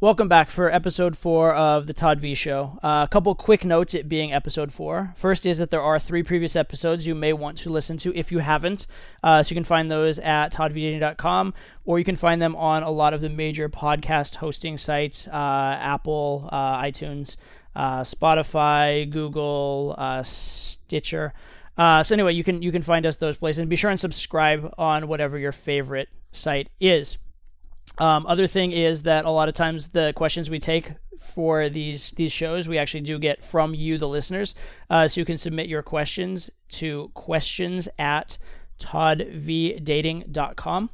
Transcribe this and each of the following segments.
Welcome back for episode four of the Todd V Show. Uh, a couple quick notes, it being episode four. First is that there are three previous episodes you may want to listen to if you haven't. Uh, so you can find those at toddvdating.com or you can find them on a lot of the major podcast hosting sites uh, Apple, uh, iTunes, uh, Spotify, Google, uh, Stitcher. so anyway, you can you can find us those places and be sure and subscribe on whatever your favorite site is. Um, other thing is that a lot of times the questions we take for these these shows we actually do get from you, the listeners. Uh, so you can submit your questions to questions at toddvdating.com.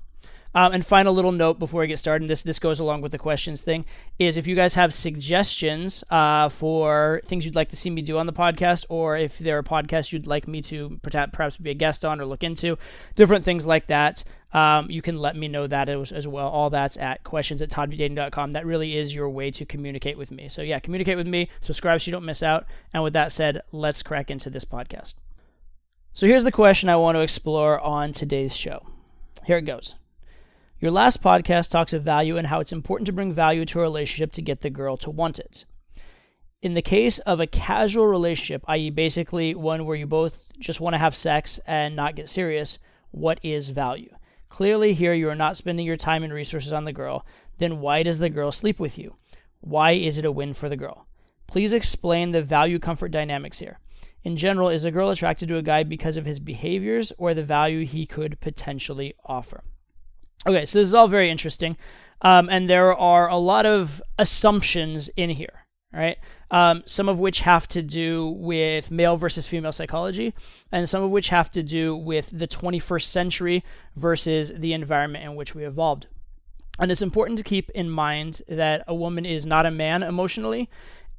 Um, and final little note before I get started, this this goes along with the questions thing, is if you guys have suggestions uh, for things you'd like to see me do on the podcast, or if there are podcasts you'd like me to perhaps be a guest on or look into, different things like that, um, you can let me know that as, as, well. All that's at questions at toddvdating.com. That really is your way to communicate with me. So yeah, communicate with me, subscribe so you don't miss out. And with that said, let's crack into this podcast. So here's the question I want to explore on today's show. Here it goes. Your last podcast talks of value and how it's important to bring value to a relationship to get the girl to want it. In the case of a casual relationship, i.e., basically one where you both just want to have sex and not get serious, what is value? Clearly, here you are not spending your time and resources on the girl. Then why does the girl sleep with you? Why is it a win for the girl? Please explain the value comfort dynamics here. In general, is a girl attracted to a guy because of his behaviors or the value he could potentially offer? Okay, so this is all very interesting. Um, and there are a lot of assumptions in here, right? Um, some of which have to do with male versus female psychology, and some of which have to do with the 21st century versus the environment in which we evolved. And it's important to keep in mind that a woman is not a man emotionally,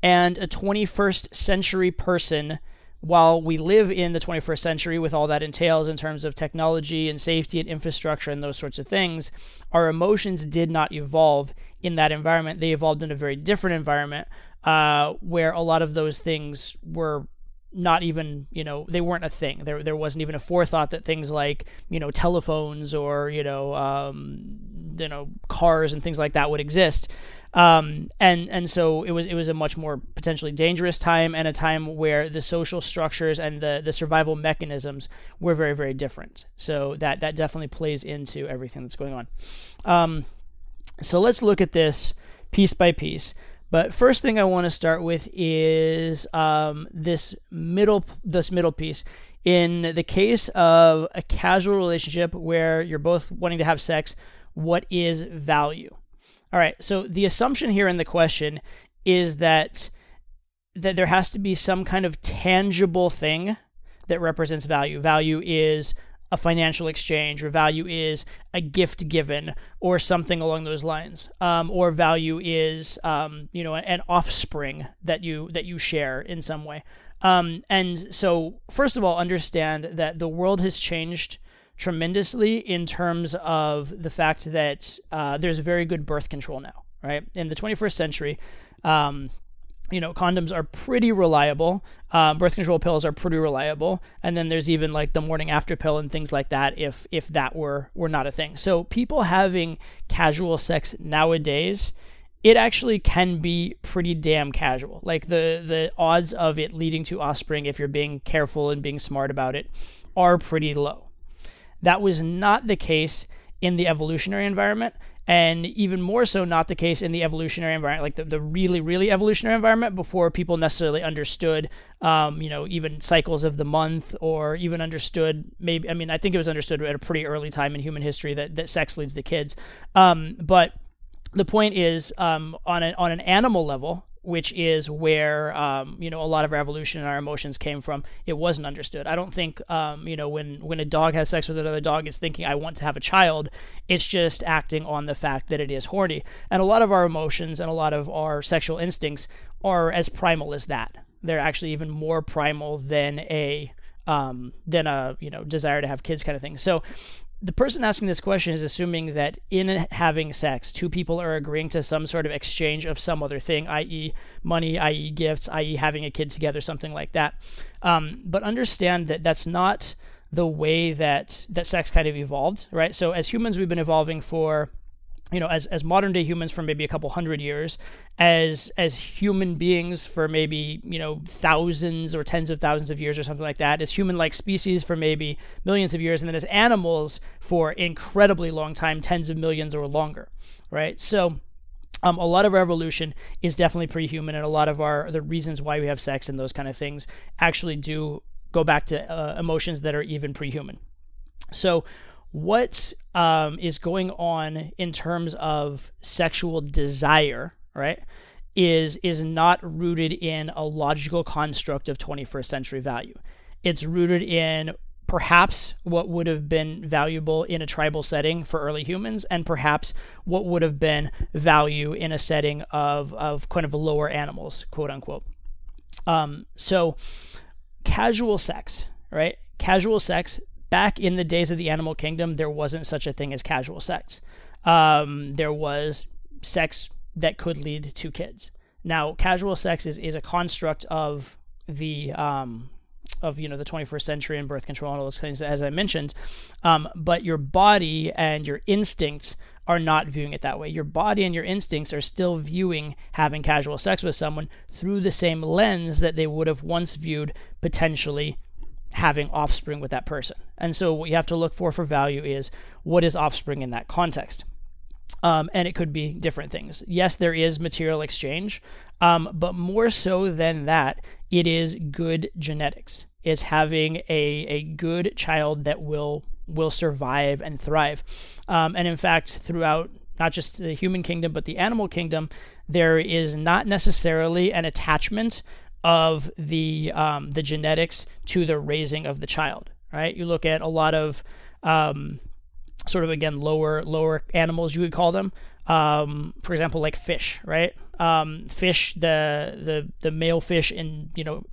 and a 21st century person while we live in the 21st century with all that entails in terms of technology and safety and infrastructure and those sorts of things, our emotions did not evolve in that environment. They evolved in a very different environment uh, where a lot of those things were not even you know they weren't a thing there there wasn't even a forethought that things like you know telephones or you know um, you know cars and things like that would exist um, and and so it was it was a much more potentially dangerous time and a time where the social structures and the the survival mechanisms were very very different. So that that definitely plays into everything that's going on. Um, so let's look at this piece by piece. But first thing I want to start with is um, this middle this middle piece. In the case of a casual relationship where you're both wanting to have sex, what is value? All right. So the assumption here in the question is that that there has to be some kind of tangible thing that represents value. Value is a financial exchange, or value is a gift given, or something along those lines. Um, or value is, um, you know, an offspring that you that you share in some way. Um, and so, first of all, understand that the world has changed tremendously in terms of the fact that uh, there's very good birth control now, right? In the 21st century, um, you know, condoms are pretty reliable. Uh, birth control pills are pretty reliable, and then there's even like the morning after pill and things like that. If if that were were not a thing, so people having casual sex nowadays, it actually can be pretty damn casual. Like the the odds of it leading to offspring, if you're being careful and being smart about it, are pretty low. That was not the case in the evolutionary environment, and even more so not the case in the evolutionary environment, like the, the really, really evolutionary environment before people necessarily understood, um, you know, even cycles of the month or even understood maybe, I mean, I think it was understood at a pretty early time in human history that, that sex leads to kids. Um, but the point is, um, on, a, on an animal level, which is where um, you know a lot of our evolution and our emotions came from. It wasn't understood. I don't think um, you know when when a dog has sex with another dog, it's thinking I want to have a child. It's just acting on the fact that it is horny. And a lot of our emotions and a lot of our sexual instincts are as primal as that. They're actually even more primal than a um, than a you know desire to have kids kind of thing. So the person asking this question is assuming that in having sex, two people are agreeing to some sort of exchange of some other thing, i.e., money, i.e., gifts, i.e., having a kid together, something like that. Um, but understand that that's not the way that that sex kind of evolved, right? So as humans, we've been evolving for you know as as modern day humans for maybe a couple hundred years as as human beings for maybe you know thousands or tens of thousands of years or something like that as human like species for maybe millions of years and then as animals for incredibly long time tens of millions or longer right? So um, a lot of our evolution is definitely pre-human and a lot of our the reasons why we have sex and those kind of things actually do go back to uh, emotions that are even pre-human. So what um, is going on in terms of sexual desire, right, is is not rooted in a logical construct of 21st century value. It's rooted in perhaps what would have been valuable in a tribal setting for early humans, and perhaps what would have been value in a setting of of kind of lower animals, quote unquote. Um, so, casual sex, right? Casual sex back in the days of the animal kingdom, there wasn't such a thing as casual sex. Um, there was sex that could lead to kids. Now, casual sex is, is a construct of the um, of you know the 21st century and birth control and all those things as I mentioned, um, but your body and your instincts are not viewing it that way. Your body and your instincts are still viewing having casual sex with someone through the same lens that they would have once viewed potentially having offspring with that person. And so what you have to look for for value is what is offspring in that context. Um, and it could be different things. Yes, there is material exchange, um, but more so than that, it is good genetics. It's having a, a good child that will will survive and thrive. Um, and in fact, throughout not just the human kingdom but the animal kingdom, there is not necessarily an attachment of the um, the genetics to the raising of the child. Right? You look at a lot of um, sort of again lower lower animals you would call them. Um, for example, like fish, right? Um, fish, the the the male fish in you know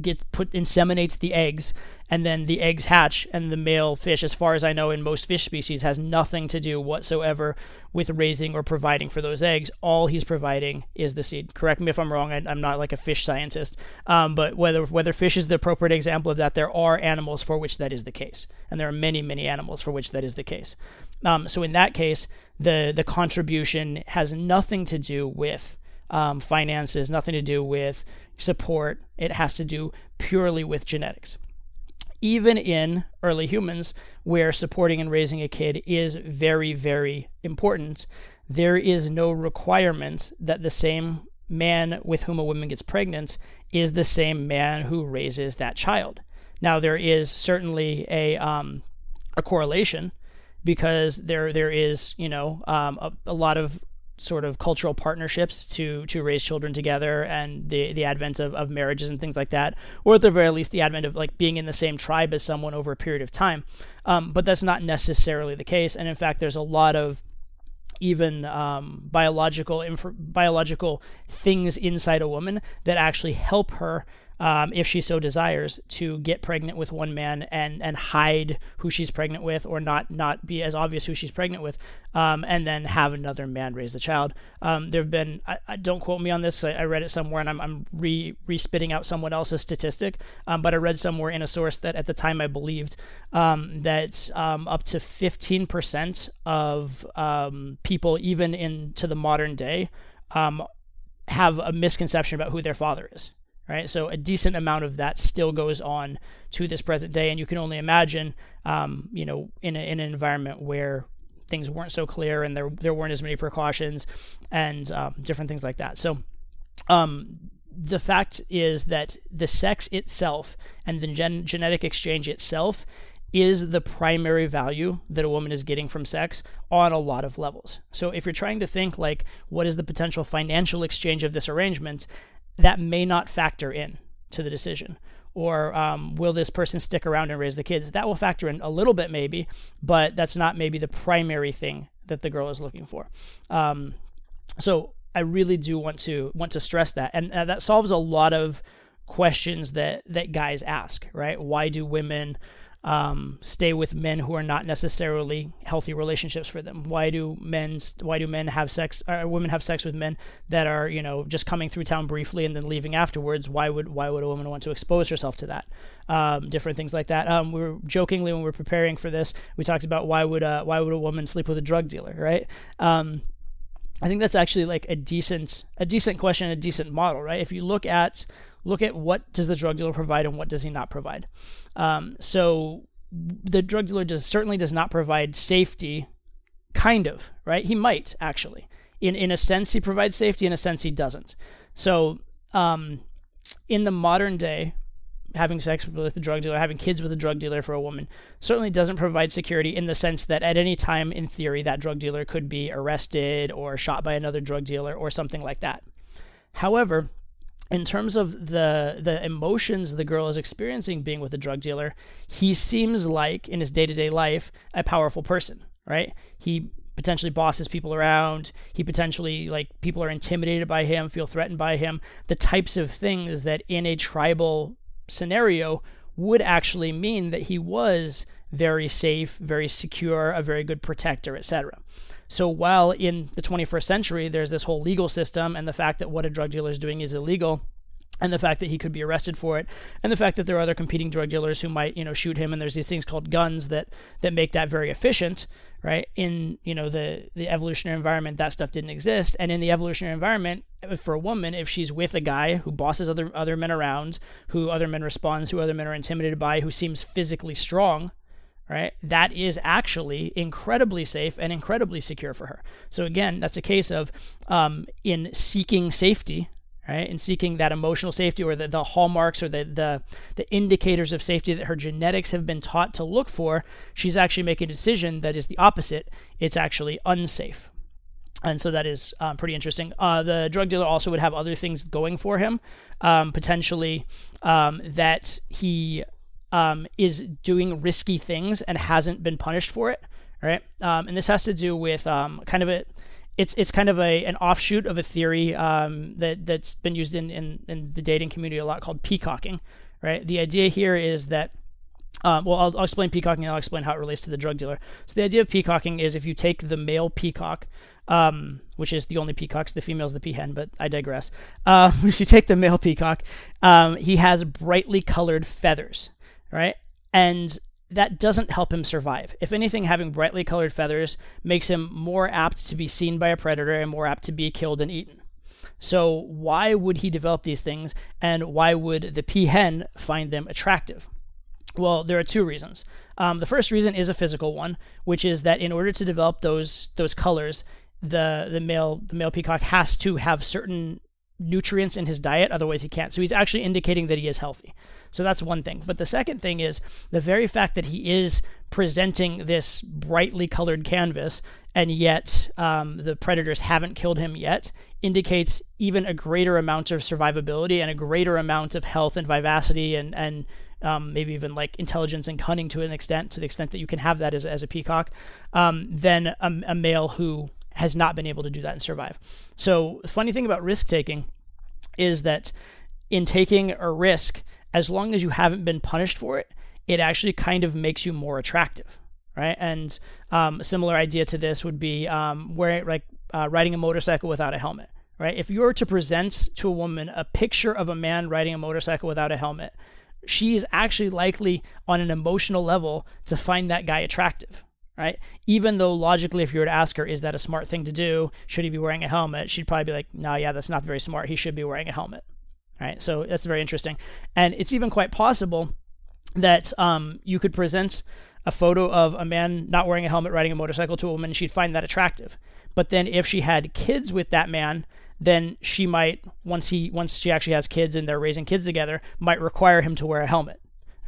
gets put inseminates the eggs and then the eggs hatch and the male fish as far as i know in most fish species has nothing to do whatsoever with raising or providing for those eggs. All he's providing is the seed. Correct me if i'm wrong. I, am not like a fish scientist. Um, but whether whether fish is the appropriate example of that there are animals for which that is the case. And there are many many animals for which that is the case. Um, so in that case the the contribution has nothing to do with um, finances, nothing to do with support. It has to do purely with genetics. Even in early humans, where supporting and raising a kid is very, very important, there is no requirement that the same man with whom a woman gets pregnant is the same man who raises that child. Now, there is certainly a um, a correlation because there there is you know um, a, a lot of sort of cultural partnerships to to raise children together and the the advent of, of marriages and things like that or at the very least the advent of like being in the same tribe as someone over a period of time. Um, but that's not necessarily the case and in fact there's a lot of even um, biological inf- biological things inside a woman that actually help her um, if she so desires, to get pregnant with one man and and hide who she's pregnant with, or not not be as obvious who she's pregnant with, um, and then have another man raise the child. Um, there have been, I, I, don't quote me on this. I, I, read it somewhere, and I'm I'm re re spitting out someone else's statistic, um, but I read somewhere in a source that at the time I believed um, that um, up to 15% of people, even into the modern day, have a misconception about who their father is right? So a decent amount of that still goes on to this present day, and you can only imagine, um, you know, in, a, in an environment where things weren't so clear and there there weren't as many precautions and um, different things like that. So. Um, the fact is that the sex itself and the gen- genetic exchange itself is the primary value that a woman is getting from sex on a lot of levels. So if you're trying to think like what is the potential financial exchange of this arrangement, that may not factor in to the decision. Or um, will this person stick around and raise the kids? That will factor in a little bit, maybe, but that's not maybe the primary thing that the girl is looking for. Um, so I really do want to want to stress that, and uh, that solves a lot of questions that that guys ask. Right? Why do women um, stay with men who are not necessarily healthy relationships for them? Why do men why do men have sex or women have sex with men that are you know just coming through town briefly and then leaving afterwards? Why would why would a woman want to expose herself to that? Um, different things like that. Um, we were jokingly when we were preparing for this, we talked about why would uh, why would a woman sleep with a drug dealer, right? Um, I think that's actually like a decent a decent question, a decent model, right? If you look at look at what does the drug dealer provide and what does he not provide. Um, so the drug dealer does certainly does not provide safety, kind of, right? He might actually. In in a sense, he provides safety. In a sense, he doesn't. So um, in the modern day, having sex with a drug dealer, having kids with a drug dealer for a woman, certainly doesn't provide security in the sense that at any time, in theory, that drug dealer could be arrested or shot by another drug dealer or something like that. However, in terms of the the emotions the girl is experiencing being with a drug dealer, he seems like in his day-to-day life a powerful person, right? He potentially bosses people around. He potentially like people are intimidated by him, feel threatened by him. The types of things that in a tribal scenario would actually mean that he was very safe, very secure, a very good protector, etc. So while in the 21st century there's this whole legal system and the fact that what a drug dealer is doing is illegal, and the fact that he could be arrested for it, and the fact that there are other competing drug dealers who might, you know, shoot him, and there's these things called guns that that make that very efficient, right? In you know the the evolutionary environment, that stuff didn't exist, and in the evolutionary environment, for a woman, if she's with a guy who bosses other other men around, who other men responds, who other men are intimidated by, who seems physically strong, right? That is actually incredibly safe and incredibly secure for her. So again, that's a case of um, in seeking safety, right? In seeking that emotional safety or the, the hallmarks or the, the the indicators of safety that her genetics have been taught to look for, she's actually making a decision that is the opposite. It's actually unsafe. And so that is um, pretty interesting. Uh, the drug dealer also would have other things going for him, um, potentially um, that he um, is doing risky things and hasn't been punished for it, right? Um, and this has to do with um, kind of a it's it's kind of a an offshoot of a theory um, that that's been used in, in in the dating community a lot called peacocking, right? The idea here is that um, well, I'll, I'll, explain peacocking and I'll explain how it relates to the drug dealer. So the idea of peacocking is if you take the male peacock, um, which is the only peacocks, the female's the peahen, but I digress. Uh, if you take the male peacock, um, he has brightly colored feathers, right? And that doesn't help him survive. If anything, having brightly colored feathers makes him more apt to be seen by a predator and more apt to be killed and eaten. So, why would he develop these things, and why would the peahen find them attractive? Well, there are two reasons. Um, the first reason is a physical one, which is that in order to develop those those colors, the the male the male peacock has to have certain nutrients in his diet, otherwise he can't. So he's actually indicating that he is healthy. So that's one thing. But the second thing is the very fact that he is presenting this brightly colored canvas and yet um, the predators haven't killed him yet indicates even a greater amount of survivability and a greater amount of health and vivacity and and um, maybe even like intelligence and cunning to an extent, to the extent that you can have that as, as a peacock, um, than a, a male who has not been able to do that and survive. So, the funny thing about risk taking is that in taking a risk, as long as you haven't been punished for it, it actually kind of makes you more attractive, right? And um, a similar idea to this would be um, wearing like uh, riding a motorcycle without a helmet, right? If you were to present to a woman a picture of a man riding a motorcycle without a helmet, she's actually likely on an emotional level to find that guy attractive, right? Even though logically, if you were to ask her, is that a smart thing to do? Should he be wearing a helmet? She'd probably be like, no, yeah, that's not very smart. He should be wearing a helmet, right? So that's very interesting. And it's even quite possible that um, you could present a photo of a man not wearing a helmet riding a motorcycle to a woman, she'd find that attractive. But then if she had kids with that man, then she might once he once she actually has kids and they're raising kids together, might require him to wear a helmet.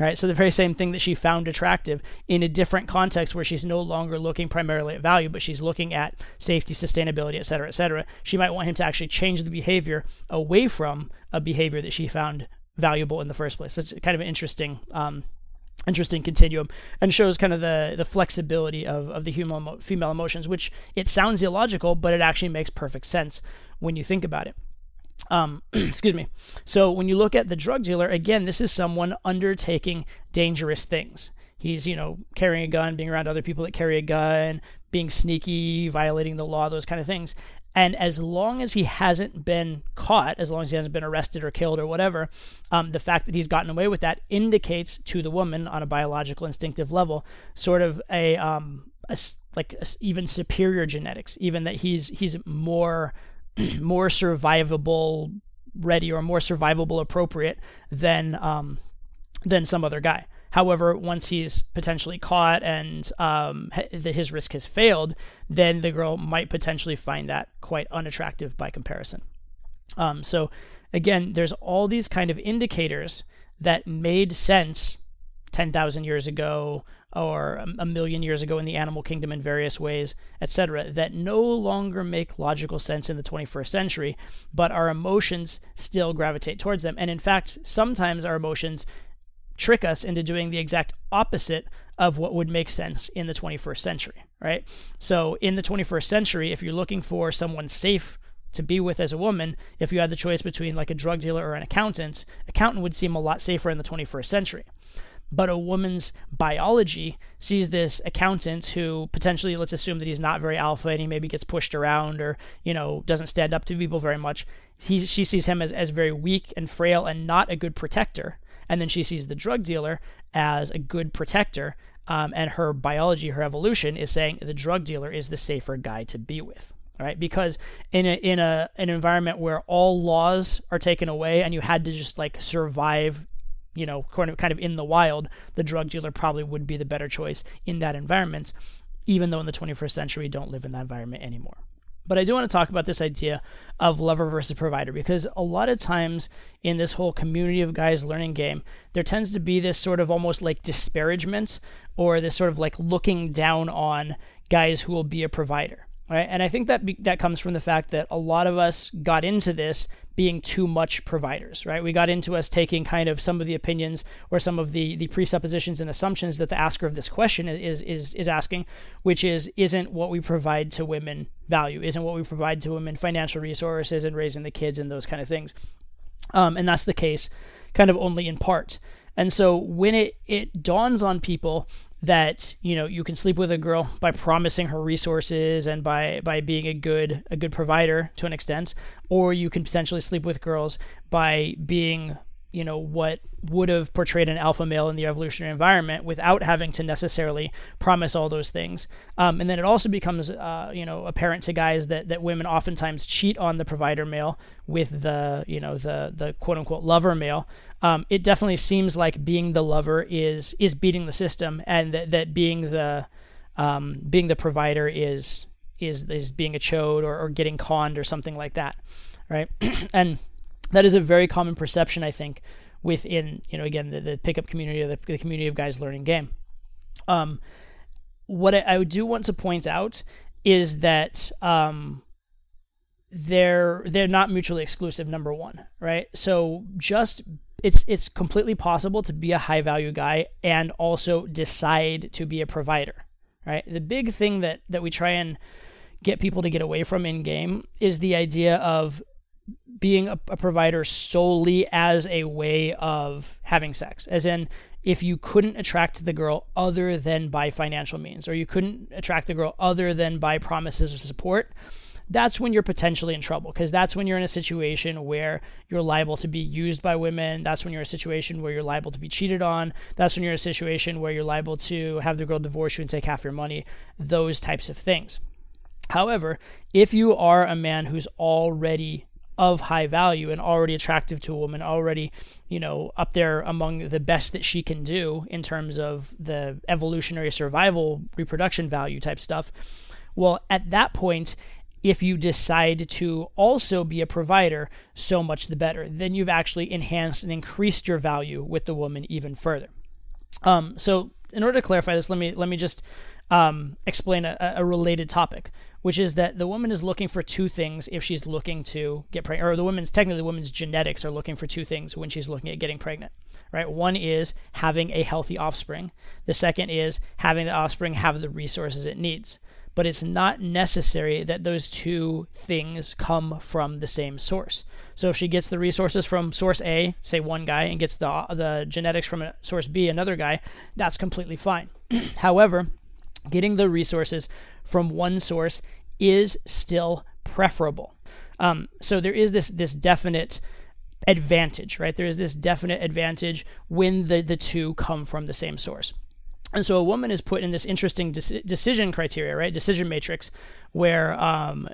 Right? So the very same thing that she found attractive in a different context where she's no longer looking primarily at value, but she's looking at safety, sustainability, et cetera, et cetera. She might want him to actually change the behavior away from a behavior that she found valuable in the first place. So it's kind of an interesting um, interesting continuum and shows kind of the the flexibility of, of the human female emotions which it sounds illogical but it actually makes perfect sense when you think about it um, excuse me. So when you look at the drug dealer, again, this is someone undertaking dangerous things. he's you know carrying a gun, being around other people that carry a gun, being sneaky, violating the law, those kind of things. And as long as he hasn't been caught, as long as he hasn't been arrested or killed or whatever, um, the fact that he's gotten away with that indicates to the woman on a biological instinctive level sort of a, um, a like a, even superior genetics, even that he's he's more more survivable ready or more survivable appropriate than um, than some other guy. However, once he's potentially caught and um, his risk has failed, then the girl might potentially find that quite unattractive by comparison. Um, so, again, there's all these kind of indicators that made sense 10,000 years ago or a million years ago in the animal kingdom in various ways, etc., that no longer make logical sense in the 21st century, but our emotions still gravitate towards them. And in fact, sometimes our emotions trick us into doing the exact opposite of what would make sense in the 21st century, right? So, in the 21st century, if you're looking for someone safe to be with as a woman, if you had the choice between like a drug dealer or an accountant, accountant would seem a lot safer in the 21st century. But a woman's biology sees this accountant who potentially, let's assume that he's not very alpha and he maybe gets pushed around or, you know, doesn't stand up to people very much. He, she sees him as, as very weak and frail and not a good protector and then she sees the drug dealer as a good protector. Um, and her biology, her evolution, is saying the drug dealer is the safer guy to be with. Right, because in a in a an environment where all laws are taken away and you had to just like survive you know, kind of, in the wild, the drug dealer probably would be the better choice in that environment, even though in the 21st century don't live in that environment anymore. But I do want to talk about this idea of lover versus provider because a lot of times in this whole community of guys learning game, there tends to be this sort of almost like disparagement or this sort of like looking down on guys who will be a provider. Right? And I think that be, that comes from the fact that a lot of us got into this being too much providers, right? We got into us taking kind of some of the opinions or some of the the presuppositions and assumptions that the asker of this question is is is asking, which is isn't what we provide to women value, isn't what we provide to women financial resources and raising the kids and those kind of things. Um, and that's the case kind of only in part. And so when it it dawns on people that you know you can sleep with a girl by promising her resources and by by being a good a good provider to an extent or you can potentially sleep with girls by being you know what would have portrayed an alpha male in the evolutionary environment without having to necessarily promise all those things. Um, and then it also becomes uh, you know apparent to guys that, that women oftentimes cheat on the provider male with the you know the the quote unquote lover male. Um, it definitely seems like being the lover is is beating the system and that, that being the um, being the provider is is is being a chode or, or getting conned or something like that right? And that is a very common perception, I think, within you know again the, the pickup community or the, the community of guys learning game. Um, what I, I, do want to point out is that um, they're they're not mutually exclusive. Number one, right? So just it's it's completely possible to be a high value guy and also decide to be a provider, right? The big thing that that we try and get people to get away from in game is the idea of being a, a, provider solely as a way of having sex. As in if you couldn't attract the girl other than by financial means or you couldn't attract the girl other than by promises of support that's when you're potentially in trouble because that's when you're in a situation where you're liable to be used by women. That's when you're in a situation where you're liable to be cheated on. That's when you're in a situation where you're liable to have the girl divorce you and take half your money. Those types of things. However if you are a man who's already of high value and already attractive to a woman, already, you know, up there among the best that she can do in terms of the evolutionary survival, reproduction value type stuff. Well, at that point, if you decide to also be a provider, so much the better. Then you've actually enhanced and increased your value with the woman even further. Um, so, in order to clarify this, let me let me just um, explain a, a related topic, which is that the woman is looking for two things if she's looking to get pregnant, or the woman's technically the woman's genetics are looking for two things when she's looking at getting pregnant. Right? One is having a healthy offspring. The second is having the offspring have the resources it needs. but it's not necessary that those two things come from the same source. So if she gets the resources from source A, say one guy, and gets the the genetics from source B, another guy, that's completely fine. However, getting the resources from one source is still preferable. Um, so there is this this definite advantage, right? There is this definite advantage when the the two come from the same source. And so a woman is put in this interesting de- decision criteria, right? Decision matrix, where um,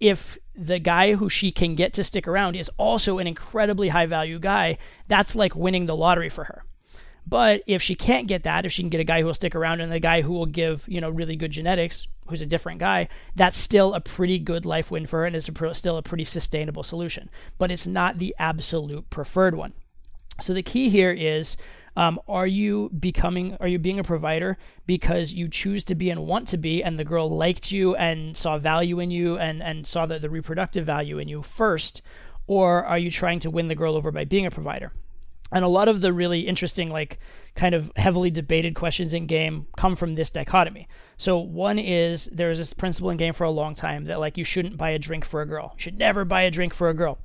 if the guy who she can get to stick around is also an incredibly high value guy, that's like winning the lottery for her. But if she can't get that, if she can get a guy who will stick around and the guy who will give, you know, really good genetics, who's a different guy, that's still a pretty good life win for her and it's a, still a pretty sustainable solution. But it's not the absolute preferred one. So the key here is um, are you becoming, are you being a provider because you choose to be and want to be, and the girl liked you and saw value in you and, and saw the, the reproductive value in you first? Or are you trying to win the girl over by being a provider? And a lot of the really interesting, like, kind of heavily debated questions in game come from this dichotomy. So, one is there's this principle in game for a long time that, like, you shouldn't buy a drink for a girl. You should never buy a drink for a girl.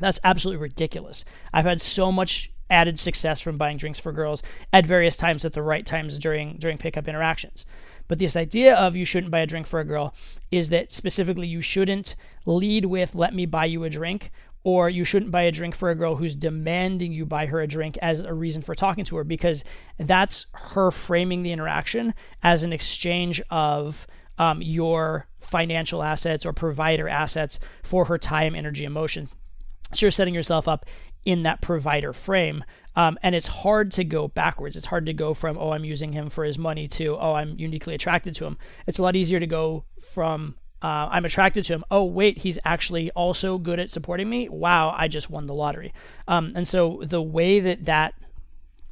That's absolutely ridiculous. I've had so much added success from buying drinks for girls at various times at the right times during during pickup interactions. But this idea of you shouldn't buy a drink for a girl is that specifically you shouldn't lead with let me buy you a drink or you shouldn't buy a drink for a girl who's demanding you buy her a drink as a reason for talking to her because that's her framing the interaction as an exchange of um, your financial assets or provider assets for her time, energy, emotions. So you're setting yourself up in that provider frame. Um, and it's hard to go backwards. It's hard to go from, oh, I'm using him for his money to, oh, I'm uniquely attracted to him. It's a lot easier to go from, uh, I'm attracted to him. Oh, wait, he's actually also good at supporting me. Wow, I just won the lottery. Um, and so the way that that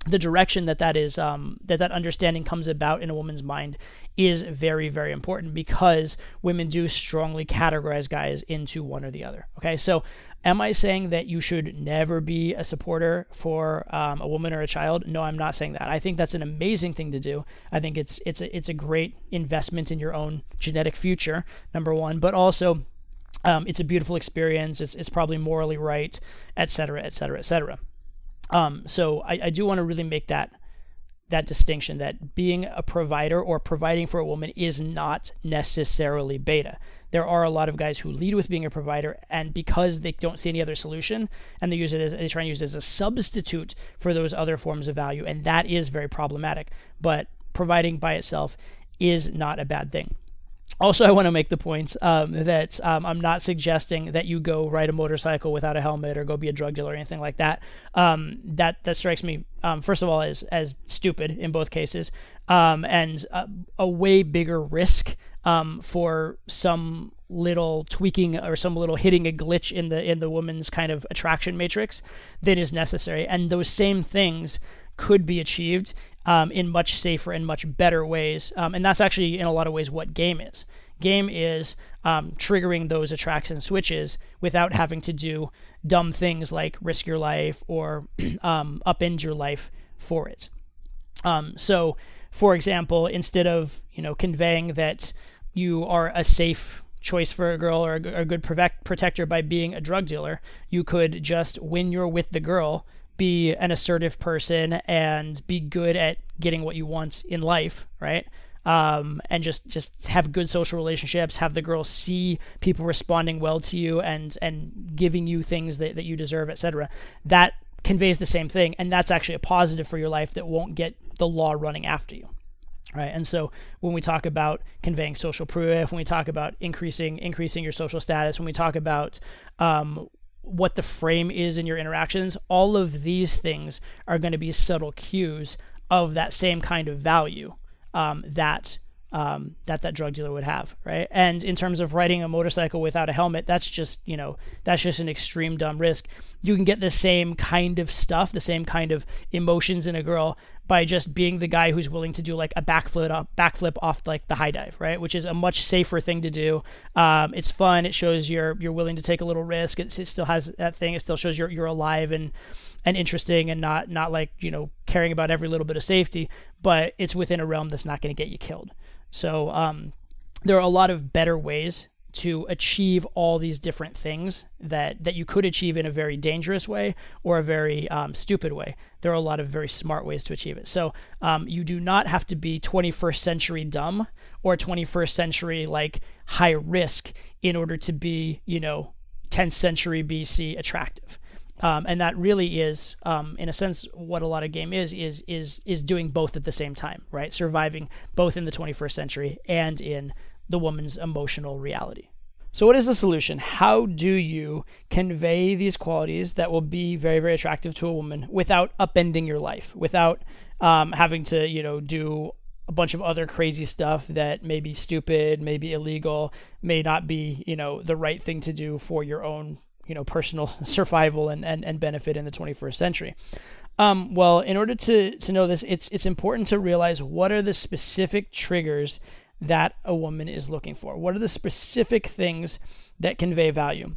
the direction that that is um, that that understanding comes about in a woman's mind is very very important because women do strongly categorize guys into one or the other okay so am i saying that you should never be a supporter for um, a woman or a child? No i'm not saying that. I think that's an amazing thing to do. I think it's it's a, it's a great investment in your own genetic future number one but also um, it's a beautiful experience. It's, it's probably morally right etc etc etc so I, I do want to really make that that distinction that being a provider or providing for a woman is not necessarily beta. There are a lot of guys who lead with being a provider, and because they don't see any other solution, and they use it as they try and use it as a substitute for those other forms of value, and that is very problematic. But providing by itself is not a bad thing. Also, I want to make the point um, that um, I'm not suggesting that you go ride a motorcycle without a helmet or go be a drug dealer or anything like that. Um, that that strikes me, um, first of all, as as stupid in both cases, um, and a, a, way bigger risk um, for some little tweaking or some little hitting a glitch in the in the woman's kind of attraction matrix than is necessary. And those same things could be achieved um, in much safer and much better ways. Um, and that's actually, in a lot of ways, what game is. Game is um, triggering those attraction switches without having to do dumb things like risk your life or um, upend your life for it. Um, so, for example, instead of you know conveying that you are a safe choice for a girl or a, good protector by being a drug dealer, you could just when you're with the girl be an assertive person and be good at getting what you want in life, right? Um, and just just have good social relationships, have the girls see people responding well to you and and giving you things that, that you deserve, etc. That conveys the same thing, and that's actually a positive for your life that won't get the law running after you right and so when we talk about conveying social proof when we talk about increasing increasing your social status when we talk about um, what the frame is in your interactions, all of these things are going to be subtle cues of that same kind of value um, that um, that that drug dealer would have, right? And in terms of riding a motorcycle without a helmet, that's just you know that's just an extreme dumb risk. You can get the same kind of stuff, the same kind of emotions in a girl by just being the guy who's willing to do like a backflip off, backflip off like the high dive, right? Which is a much safer thing to do. Um, it's fun. It shows you're you're willing to take a little risk. It, it still has that thing. It still shows you're you're alive and and interesting and not not like you know caring about every little bit of safety. But it's within a realm that's not going to get you killed. So um, there are a lot of better ways to achieve all these different things that that you could achieve in a very dangerous way or a very um, stupid way. There are a lot of very smart ways to achieve it. So um, you do not have to be 21st century dumb or 21st century like high risk in order to be you know 10th century BC attractive. Um, and that really is, um, in a sense, what a lot of game is is is is doing both at the same time, right? Surviving both in the 21st century and in the woman's emotional reality. So, what is the solution? How do you convey these qualities that will be very, very attractive to a woman without upending your life, without um, having to, you know, do a bunch of other crazy stuff that may be stupid, may be illegal, may not be, you know, the right thing to do for your own, you know, personal survival and, and, and benefit in the 21st century? Um, well, in order to, to know this, it's it's important to realize what are the specific triggers that a woman is looking for? What are the specific things that convey value?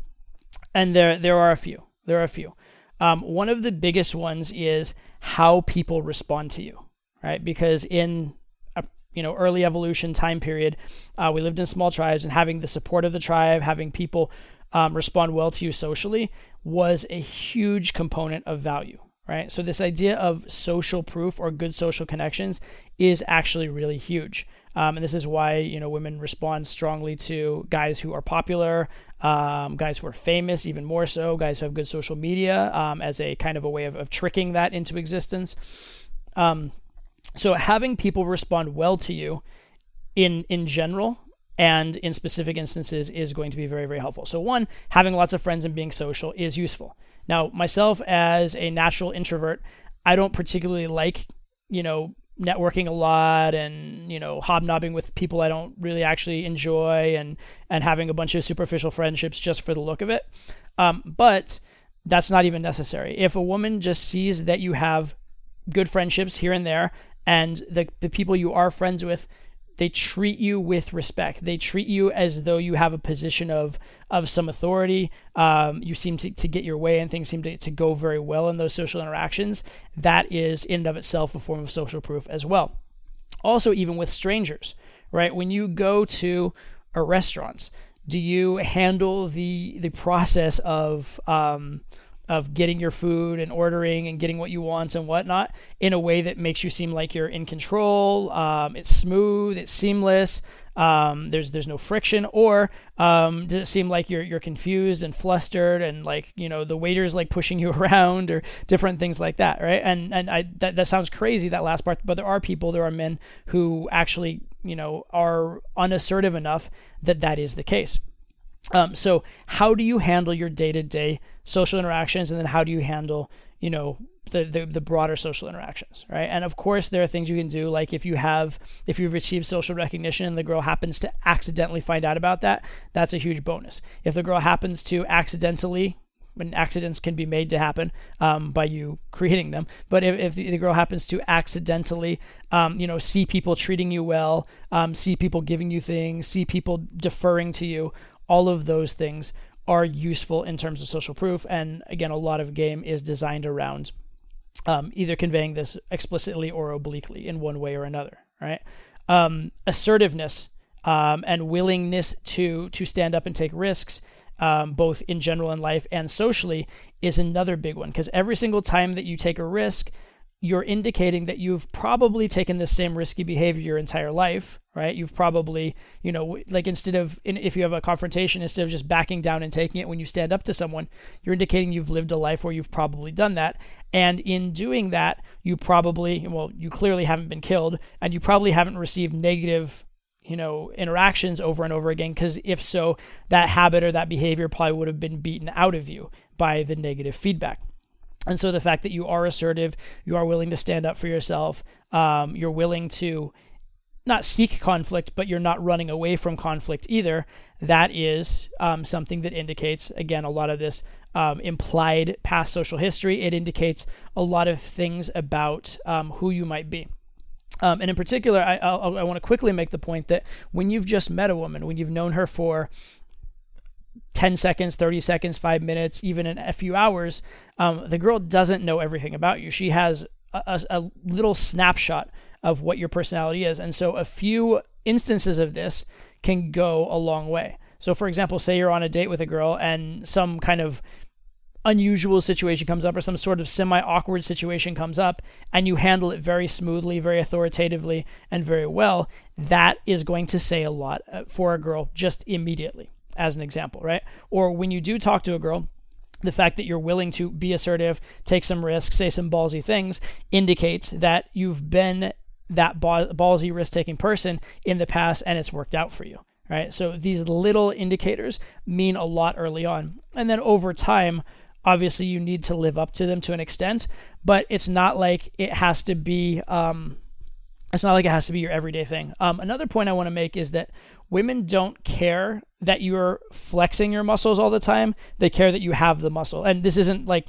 And there there are a few. There are a few. Um, one of the biggest ones is how people respond to you, right? Because in a you know early evolution time period, uh, we lived in small tribes, and having the support of the tribe, having people um, respond well to you socially, was a huge component of value, right? So this idea of social proof or good social connections is actually really huge. Um, and this is why you know women respond strongly to guys who are popular, um, guys who are famous, even more so, guys who have good social media um, as a kind of a way of, of tricking that into existence. Um, so having people respond well to you in in general and in specific instances is going to be very very helpful. So one, having lots of friends and being social is useful. Now myself as a natural introvert, I don't particularly like you know networking a lot and you know hobnobbing with people I don't really actually enjoy and and having a bunch of superficial friendships just for the look of it. Um, but that's not even necessary. If a woman just sees that you have good friendships here and there and the the people you are friends with they treat you with respect. They treat you as though you have a position of of some authority. Um, you seem to, to get your way and things seem to, to go very well in those social interactions. That is in and of itself a form of social proof as well. Also, even with strangers, right? When you go to a restaurant, do you handle the the process of um, of getting your food and ordering and getting what you want and whatnot in a way that makes you seem like you're in control. Um, it's smooth, it's seamless. Um, there's there's no friction, or um, does it seem like you're you're confused and flustered and like you know the waiter's like pushing you around or different things like that, right? And and I that that sounds crazy that last part, but there are people, there are men who actually you know are unassertive enough that that is the case. Um, so how do you handle your day to day social interactions, and then how do you handle, you know, the, the, the broader social interactions, right? And of course, there are things you can do, like if you have, if you've achieved social recognition and the girl happens to accidentally find out about that, that's a huge bonus. If the girl happens to accidentally when accidents can be made to happen um, by you creating them. But if, if the girl happens to accidentally, um, you know, see people treating you well, um, see people giving you things, see people deferring to you, all of those things are useful in terms of social proof. And again, a lot of game is designed around um, either conveying this explicitly or obliquely in one way or another, right? Um, assertiveness um, and willingness to to stand up and take risks, um, both in general in life and socially, is another big one. Because every single time that you take a risk, you're indicating that you've probably taken the same risky behavior your entire life, right? You've probably, you know, like instead of, if you have a confrontation, instead of just backing down and taking it when you stand up to someone, you're indicating you've lived a life where you've probably done that. And in doing that, you probably, well, you clearly haven't been killed and you probably haven't received negative you know interactions over and over again because if so that habit or that behavior probably would have been beaten out of you by the negative feedback and so the fact that you are assertive, you are willing to stand up for yourself, um, you're willing to not seek conflict, but you're not running away from conflict either. That is um, something that indicates, again, a lot of this um, implied past social history. It indicates a lot of things about um, who you might be. Um, and in particular, I, I, I want to quickly make the point that when you've just met a woman, when you've known her for 10 seconds, 30 seconds, five minutes, even in a few hours, um, the girl doesn't know everything about you. She has a, a, little snapshot of what your personality is. And so a few instances of this can go a long way. So, for example, say you're on a date with a girl and some kind of unusual situation comes up or some sort of semi awkward situation comes up and you handle it very smoothly, very authoritatively, and very well, that is going to say a lot uh, for a girl just immediately, as an example, right? Or when you do talk to a girl, the fact that you're willing to be assertive, take some risks, say some ballsy things indicates that you've been that ballsy risk taking person in the past and it's worked out for you right so these little indicators mean a lot early on and then over time obviously you need to live up to them to an extent but it's not like it has to be um, it's not like it has to be your everyday thing. Um, another point i want to make is that women don't care that you're flexing your muscles all the time. They care that you have the muscle. And this isn't like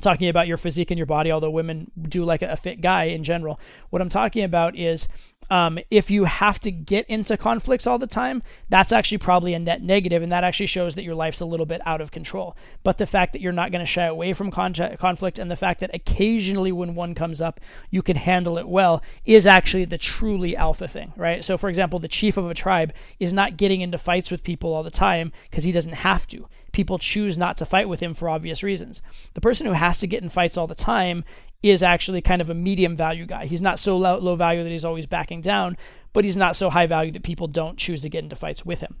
talking about your physique and your body, although women do like a fit guy in general. What I'm talking about is um, if you have to get into conflicts all the time, that's actually probably a net negative, and that actually shows that your life's a little bit out of control. But the fact that you're not going to shy away from con- conflict, and the fact that occasionally when one comes up, you can handle it well, is actually the truly alpha thing, right? So, for example, the chief of a tribe is not getting into fights with people all the time because he doesn't have to people choose not to fight with him for obvious reasons. The person who has to get in fights all the time is actually kind of a medium value guy. He's not so low, low value that he's always backing down, but he's not so high value that people don't choose to get into fights with him.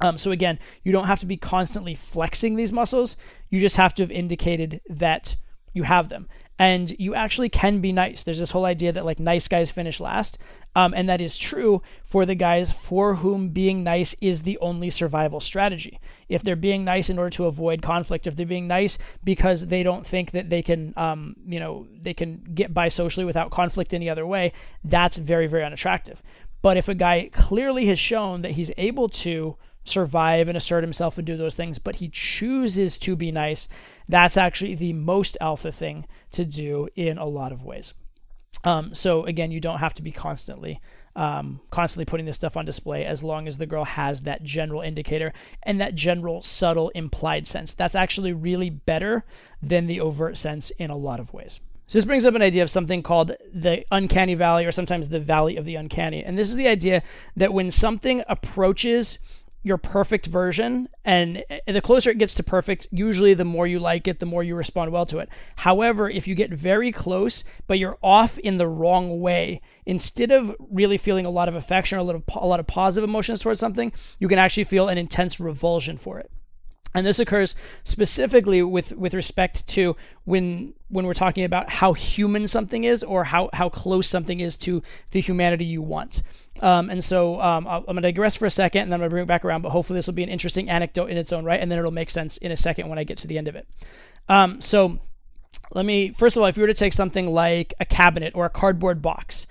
Um, so again, you don't have to be constantly flexing these muscles. You just have to have indicated that you have them and you actually can be nice. There's this whole idea that like nice guys finish last, um, and that is true for the guys for whom being nice is the only survival strategy. If they're being nice in order to avoid conflict, if they're being nice because they don't think that they can, um, you know, they can get by socially without conflict any other way, that's very very unattractive. But if a guy clearly has shown that he's able to survive and assert himself and do those things, but he chooses to be nice, that's actually the most alpha thing to do in a lot of ways. Um, so again, you don't have to be constantly um, constantly putting this stuff on display as long as the girl has that general indicator and that general subtle implied sense. That's actually really better than the overt sense in a lot of ways. So this brings up an idea of something called the uncanny valley or sometimes the valley of the uncanny. And this is the idea that when something approaches your perfect version and the closer it gets to perfect usually the more you like it the more you respond well to it however if you get very close but you're off in the wrong way instead of really feeling a lot of affection or a, little, a lot of positive emotions towards something you can actually feel an intense revulsion for it and this occurs specifically with, with respect to when when we're talking about how human something is or how, how close something is to the humanity you want. Um, and so um, i am going to digress for a second and then I'm going to bring it back around, but hopefully this will be an interesting anecdote in its own right, and then it'll make sense in a second when I get to the end of it. Um, so let me, first of all, if you were to take something like a cabinet or a cardboard box,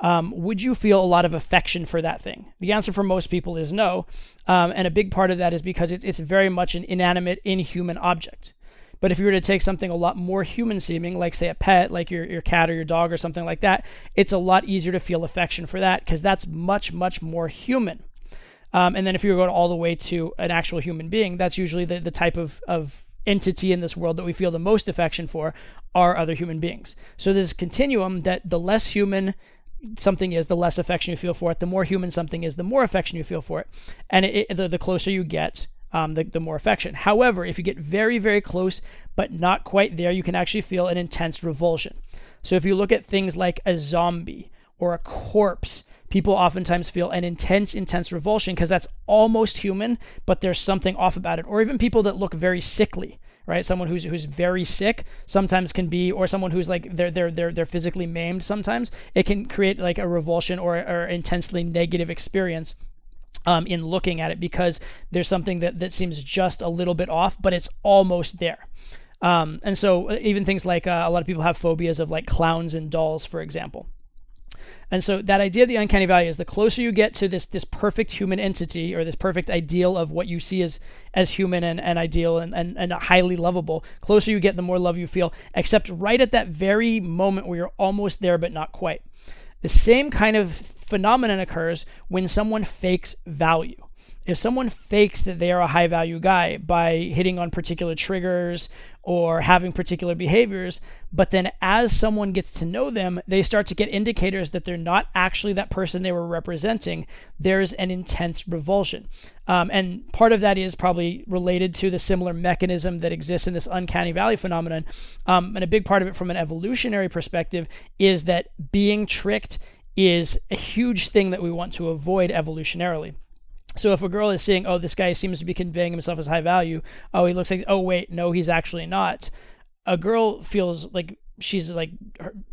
um, would you feel a lot of affection for that thing? The answer for most people is no. Um, and a big part of that is because it, it's very much an inanimate, inhuman object. But if you were to take something a lot more human seeming, like say a pet, like your, your cat or your dog or something like that, it's a lot easier to feel affection for that because that's much, much more human. Um, and then if you go all the way to an actual human being, that's usually the, the type of, of entity in this world that we feel the most affection for are other human beings. So this continuum that the less human something is, the less affection you feel for it. The more human something is, the more affection you feel for it. And it, it, the, the closer you get, um, the, the more affection. However, if you get very, very close, but not quite there, you can actually feel an intense revulsion. So if you look at things like a zombie or a corpse, people oftentimes feel an intense, intense revulsion because that's almost human, but there's something off about it. Or even people that look very sickly right? Someone who's who's very sick sometimes can be, or someone who's like they're they're they're they're physically maimed. Sometimes it can create like a revulsion or or intensely negative experience. Um, in looking at it because there's something that, that seems just a little bit off, but it's almost there. Um, and so uh, even things like uh, a lot of people have phobias of like clowns and dolls, for example. And so that idea of the uncanny valley is the closer you get to this this perfect human entity or this perfect ideal of what you see as as human and, and ideal and, and, and highly lovable, closer you get, the more love you feel, except right at that very moment where you're almost there but not quite. The same kind of phenomenon occurs when someone fakes value. if someone fakes that they are a high value guy by hitting on particular triggers or having particular behaviors, but then as someone gets to know them, they start to get indicators that they're not actually that person they were representing, there's an intense revulsion. Um, and part of that is probably related to the similar mechanism that exists in this uncanny valley phenomenon. Um, and a big part of it from an evolutionary perspective is that being tricked is a huge thing that we want to avoid evolutionarily. So if a girl is seeing, "Oh, this guy seems to be conveying himself as high value," oh, he looks like, oh wait, no, he's actually not. A girl feels like she's like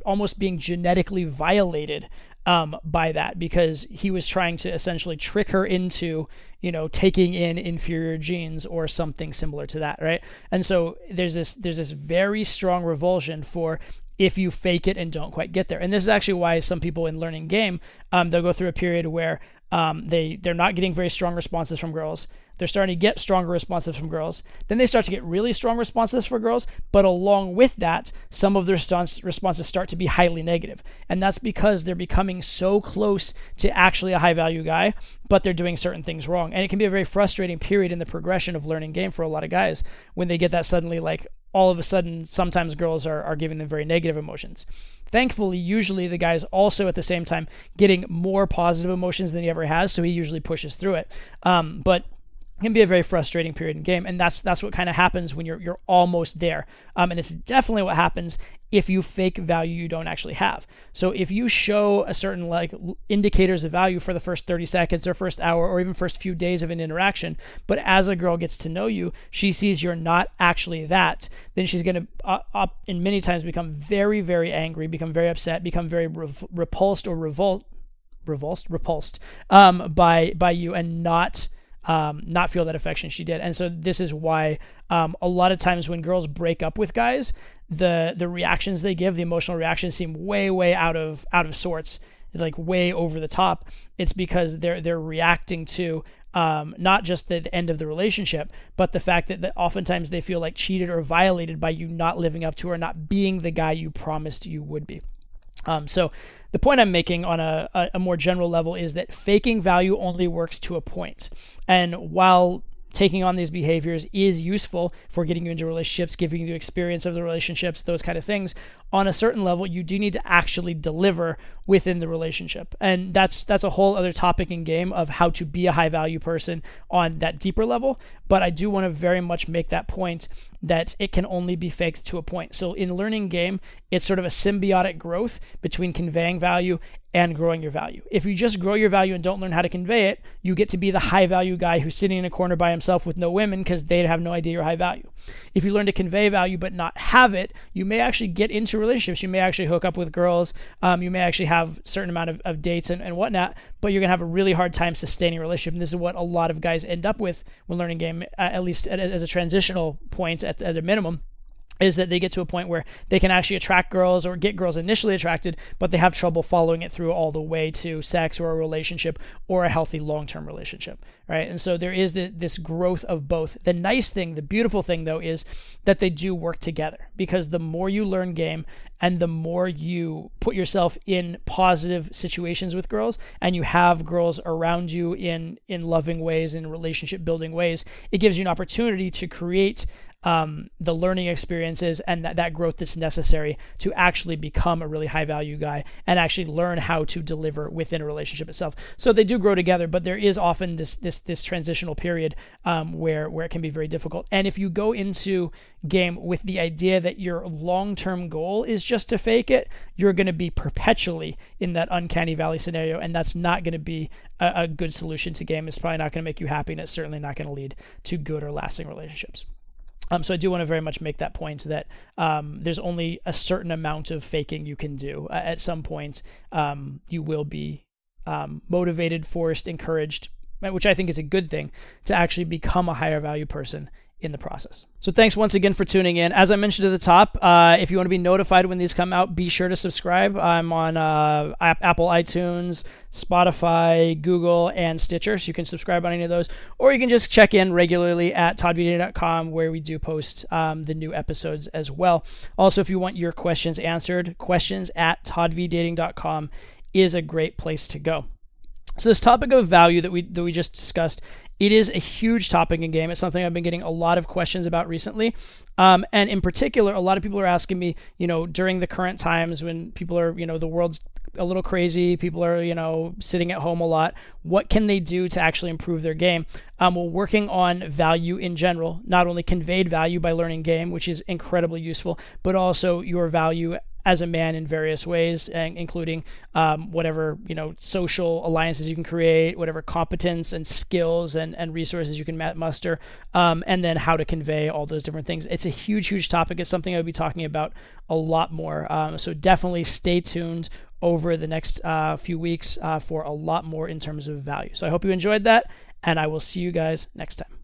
almost being genetically violated um, by that because he was trying to essentially trick her into you know taking in inferior genes or something similar to that right and so there's this there's this very strong revulsion for if you fake it and don't quite get there and this is actually why some people in learning game um, they'll go through a period where um, they they're not getting very strong responses from girls. They're starting to get stronger responses from girls. Then they start to get really strong responses for girls, but along with that, some of their responses start to be highly negative. And that's because they're becoming so close to actually a high value guy, but they're doing certain things wrong. And it can be a very frustrating period in the progression of learning game for a lot of guys when they get that suddenly like all of a sudden sometimes girls are, are giving them very negative emotions. Thankfully, usually the guy's also at the same time getting more positive emotions than he ever has, so he usually pushes through it. Um, but can be a very frustrating period in game, and that's that's what kind of happens when you're you're almost there. Um, and it's definitely what happens if you fake value you don't actually have. So if you show a certain like indicators of value for the first 30 seconds or first hour or even first few days of an interaction, but as a girl gets to know you, she sees you're not actually that, then she's going to uh, up in many times become very very angry, become very upset, become very repulsed or revolt revulsed repulsed um, by by you and not um, not feel that affection she did. And so this is why um, a lot of times when girls break up with guys, the the reactions they give, the emotional reactions seem way way out of out of sorts, like way over the top. It's because they're they're reacting to um, not just the, end of the relationship, but the fact that, that oftentimes they feel like cheated or violated by you not living up to or not being the guy you promised you would be. Um, so the point I'm making on a, a, more general level is that faking value only works to a point. And while taking on these behaviors is useful for getting you into relationships, giving you experience of the relationships, those kind of things. On a certain level, you do need to actually deliver within the relationship. And that's that's a whole other topic in game of how to be a high value person on that deeper level. But I do want to very much make that point that it can only be faked to a point. So in learning game, it's sort of a symbiotic growth between conveying value and growing your value. If you just grow your value and don't learn how to convey it, you get to be the high value guy who's sitting in a corner by himself with no women because they have no idea you're high value. If you learn to convey value but not have it, you may actually get into relationships. You may actually hook up with girls. Um, you may actually have certain amount of, of dates and, and whatnot, but you're to have a really hard time sustaining a relationship. And this is what a lot of guys end up with when learning game, at least as a transitional point at, at a minimum is that they get to a point where they can actually attract girls or get girls initially attracted, but they have trouble following it through all the way to sex or a relationship or a healthy long term relationship, right? And so there is the, this growth of both. The nice thing, the beautiful thing though, is that they do work together because the more you learn game and the more you put yourself in positive situations with girls and you have girls around you in in loving ways in relationship building ways it gives you an opportunity to create um, the learning experiences and that, that growth that's necessary to actually become a really high value guy and actually learn how to deliver within a relationship itself. So they do grow together, but there is often this this this transitional period um, where where it can be very difficult. And if you go into game with the idea that your long term goal is just to fake it, you're going to be perpetually in that uncanny valley scenario, and that's not going to be a, a good solution to game. It's probably not going to make you happy, and it's certainly not going to lead to good or lasting relationships. Um, so I do want to very much make that point that um, there's only a certain amount of faking you can do. Uh, at some point, um, you will be um, motivated, forced, encouraged, which I think is a good thing, to actually become a higher value person in the process. So thanks once again for tuning in. As I mentioned at the top, uh, if you want to be notified when these come out, be sure to subscribe. I'm on uh, Apple iTunes, Spotify, Google, and Stitcher, so you can subscribe on any of those, or you can just check in regularly at toddvdating.com where we do post um, the new episodes as well. Also, if you want your questions answered, questions at toddvdating.com is a great place to go. So this topic of value that we that we just discussed, it is a huge topic in game. It's something I've been getting a lot of questions about recently, um, and in particular, a lot of people are asking me, you know, during the current times when people are, you know, the world's a little crazy, people are, you know, sitting at home a lot. What can they do to actually improve their game? Um, well, working on value in general, not only conveyed value by learning game, which is incredibly useful, but also your value as a man in various ways, including um, whatever you know social alliances you can create, whatever competence and skills and, and resources you can muster, um, and then how to convey all those different things. It's a huge, huge topic. It's something I'll be talking about a lot more. Um, so definitely stay tuned over the next uh, few weeks uh, for a lot more in terms of value. So I hope you enjoyed that, and I will see you guys next time.